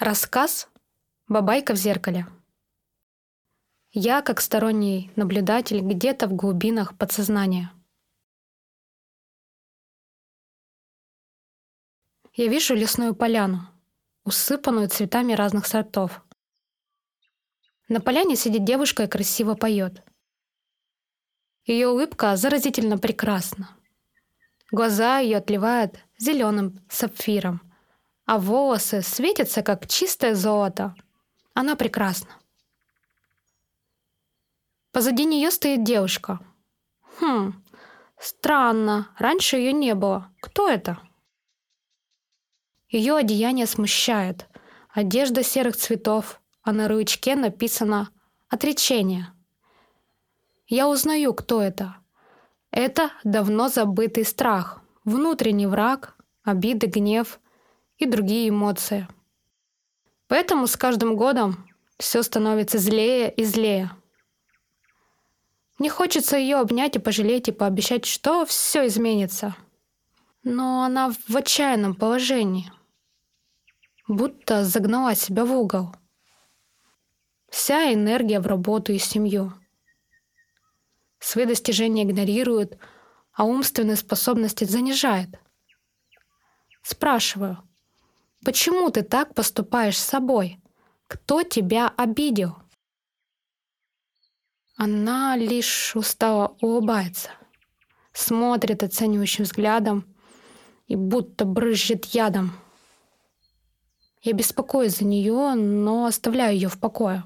Рассказ «Бабайка в зеркале». Я, как сторонний наблюдатель, где-то в глубинах подсознания. Я вижу лесную поляну, усыпанную цветами разных сортов. На поляне сидит девушка и красиво поет. Ее улыбка заразительно прекрасна. Глаза ее отливают зеленым сапфиром, а волосы светятся, как чистое золото. Она прекрасна. Позади нее стоит девушка. Хм, странно, раньше ее не было. Кто это? Ее одеяние смущает. Одежда серых цветов, а на ручке написано «Отречение». Я узнаю, кто это. Это давно забытый страх, внутренний враг, обиды, гнев и другие эмоции. Поэтому с каждым годом все становится злее и злее. Мне хочется ее обнять и пожалеть и пообещать, что все изменится. Но она в отчаянном положении. Будто загнала себя в угол. Вся энергия в работу и семью. Свои достижения игнорирует, а умственные способности занижает. Спрашиваю, почему ты так поступаешь с собой? Кто тебя обидел? Она лишь устало улыбается, смотрит оценивающим взглядом и будто брызжет ядом. Я беспокоюсь за нее, но оставляю ее в покое.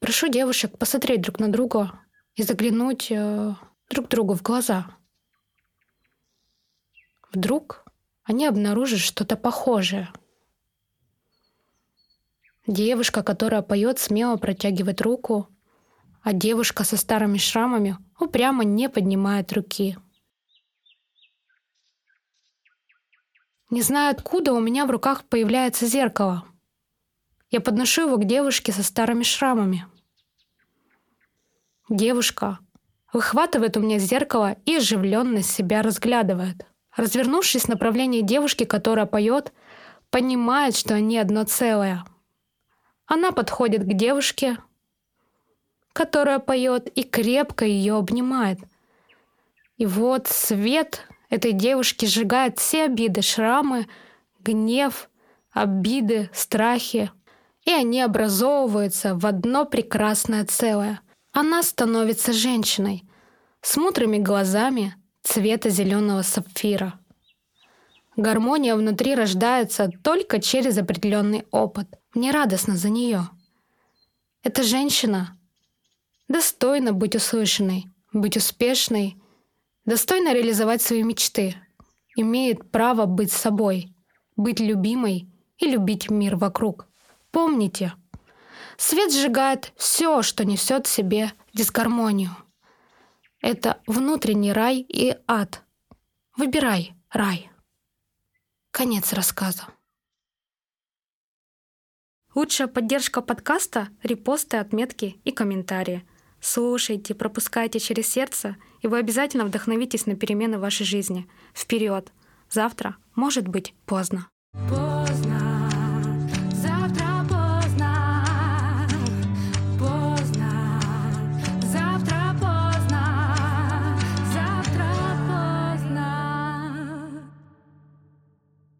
Прошу девушек посмотреть друг на друга и заглянуть э, друг другу в глаза. Вдруг они обнаружат что-то похожее. Девушка, которая поет, смело протягивает руку, а девушка со старыми шрамами упрямо не поднимает руки. Не знаю откуда у меня в руках появляется зеркало. Я подношу его к девушке со старыми шрамами. Девушка выхватывает у меня зеркало и оживленно себя разглядывает. Развернувшись в направлении девушки, которая поет, понимает, что они одно целое. Она подходит к девушке, которая поет, и крепко ее обнимает. И вот свет этой девушки сжигает все обиды, шрамы, гнев, обиды, страхи. И они образовываются в одно прекрасное целое — она становится женщиной с мудрыми глазами цвета зеленого сапфира. Гармония внутри рождается только через определенный опыт. Мне радостно за нее. Эта женщина достойна быть услышанной, быть успешной, достойна реализовать свои мечты, имеет право быть собой, быть любимой и любить мир вокруг. Помните, Свет сжигает все, что несет в себе дисгармонию. Это внутренний рай и ад. Выбирай рай. Конец рассказа. Лучшая поддержка подкаста — репосты, отметки и комментарии. Слушайте, пропускайте через сердце, и вы обязательно вдохновитесь на перемены в вашей жизни. Вперед! Завтра может быть поздно. Поздно.